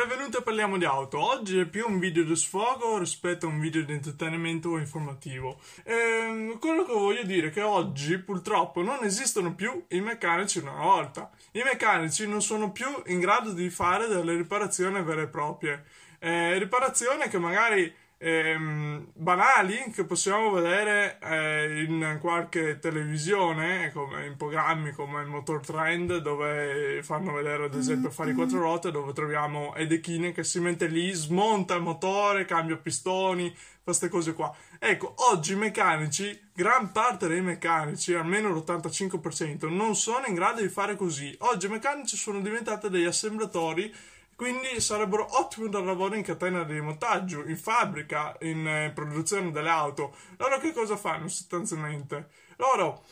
Benvenuti a Parliamo di Auto. Oggi è più un video di sfogo rispetto a un video di intrattenimento informativo. Ehm, quello che voglio dire è che oggi purtroppo non esistono più i meccanici una volta. I meccanici non sono più in grado di fare delle riparazioni vere e proprie. Eh, riparazioni che magari ehm, banali che possiamo vedere eh, in qualche televisione, come in programmi come il Motor Trend, dove fanno vedere ad esempio affari quattro ruote, dove troviamo Edechine che si mette lì, smonta il motore, cambia pistoni, fa queste cose qua. Ecco, oggi i meccanici, gran parte dei meccanici, almeno l'85%, non sono in grado di fare così. Oggi i meccanici sono diventati degli assemblatori quindi sarebbero ottimi da lavorare in catena di montaggio, in fabbrica, in eh, produzione delle auto. Loro che cosa fanno sostanzialmente? Loro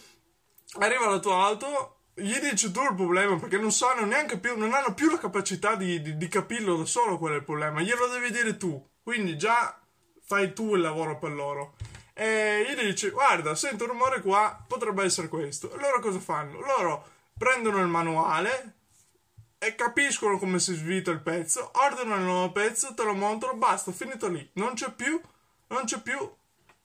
arriva la tua auto, gli dici tu il problema perché non sanno neanche più, non hanno più la capacità di, di, di capirlo da solo qual è il problema, glielo devi dire tu. Quindi già fai tu il lavoro per loro. E gli dici guarda, sento un rumore qua, potrebbe essere questo. Loro cosa fanno? Loro prendono il manuale, e capiscono come si svita il pezzo, ordinano il nuovo pezzo, te lo montano, basta, finito lì. Non c'è più, non c'è più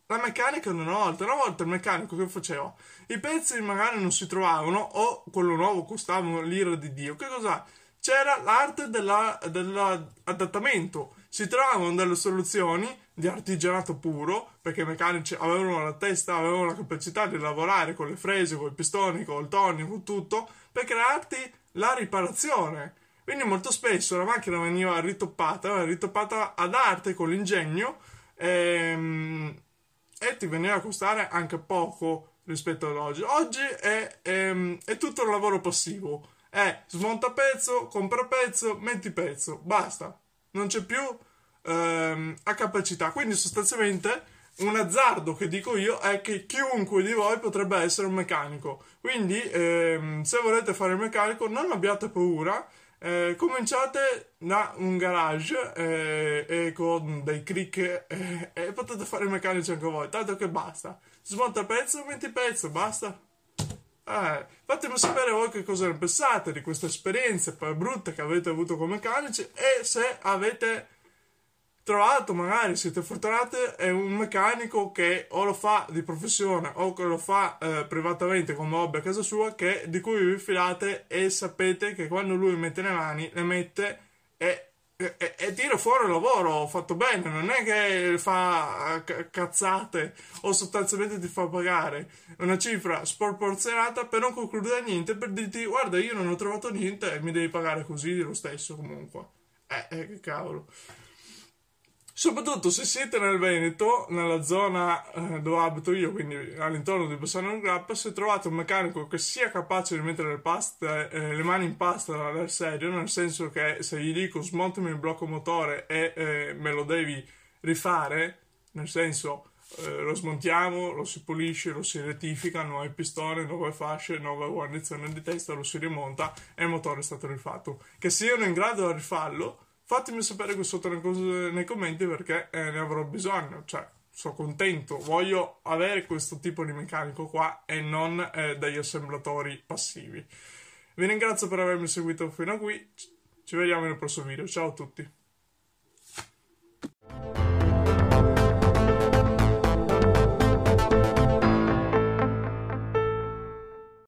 la meccanica di una volta. Una volta il meccanico che faceva? I pezzi magari non si trovavano o quello nuovo costava l'ira di Dio. Che cos'ha? C'era l'arte della, dell'adattamento. Si trovavano delle soluzioni di artigianato puro, perché i meccanici avevano la testa, avevano la capacità di lavorare con le frese, con i pistoni, con il tonio, con tutto, per crearti la riparazione. Quindi molto spesso la macchina veniva ritoppata, ritoppata ad arte con l'ingegno ehm, e ti veniva a costare anche poco rispetto ad oggi. Oggi è, è, ehm, è tutto un lavoro passivo. È smonta pezzo, compra pezzo, metti pezzo, basta. Non c'è più ehm, a capacità. Quindi sostanzialmente un azzardo che dico io è che chiunque di voi potrebbe essere un meccanico. Quindi, ehm, se volete fare il meccanico, non abbiate paura. Eh, cominciate da un garage eh, e con dei click eh, e potete fare il meccanico anche voi. Tanto che basta. Smonta pezzo, metti pezzo, basta. Eh, fatemi sapere voi che cosa ne pensate di queste esperienze brutte che avete avuto con meccanici e se avete trovato magari siete fortunati è un meccanico che o lo fa di professione o che lo fa eh, privatamente come hobby a casa sua che, di cui vi fidate e sapete che quando lui mette le mani le mette e, e, e tira fuori il lavoro fatto bene. Non è che fa cazzate o sostanzialmente ti fa pagare. Una cifra sproporzionata per non concludere niente per dirti guarda io non ho trovato niente e mi devi pagare così lo stesso comunque. Eh, eh che cavolo Soprattutto se siete nel Veneto, nella zona eh, dove abito io, quindi all'intorno di Bassano Grappa, se trovate un meccanico che sia capace di mettere le, pasta, eh, le mani in pasta dal serio, nel senso che se gli dico smontami il blocco motore e eh, me lo devi rifare, nel senso eh, lo smontiamo, lo si pulisce, lo si rettifica, nuove pistone, nuove fasce, nuova guarnizione di testa, lo si rimonta e il motore è stato rifatto. Che siano in grado di rifarlo fatemi sapere qui sotto nei commenti perché eh, ne avrò bisogno, cioè sono contento, voglio avere questo tipo di meccanico qua e non eh, degli assemblatori passivi. Vi ringrazio per avermi seguito fino a qui, ci vediamo nel prossimo video, ciao a tutti.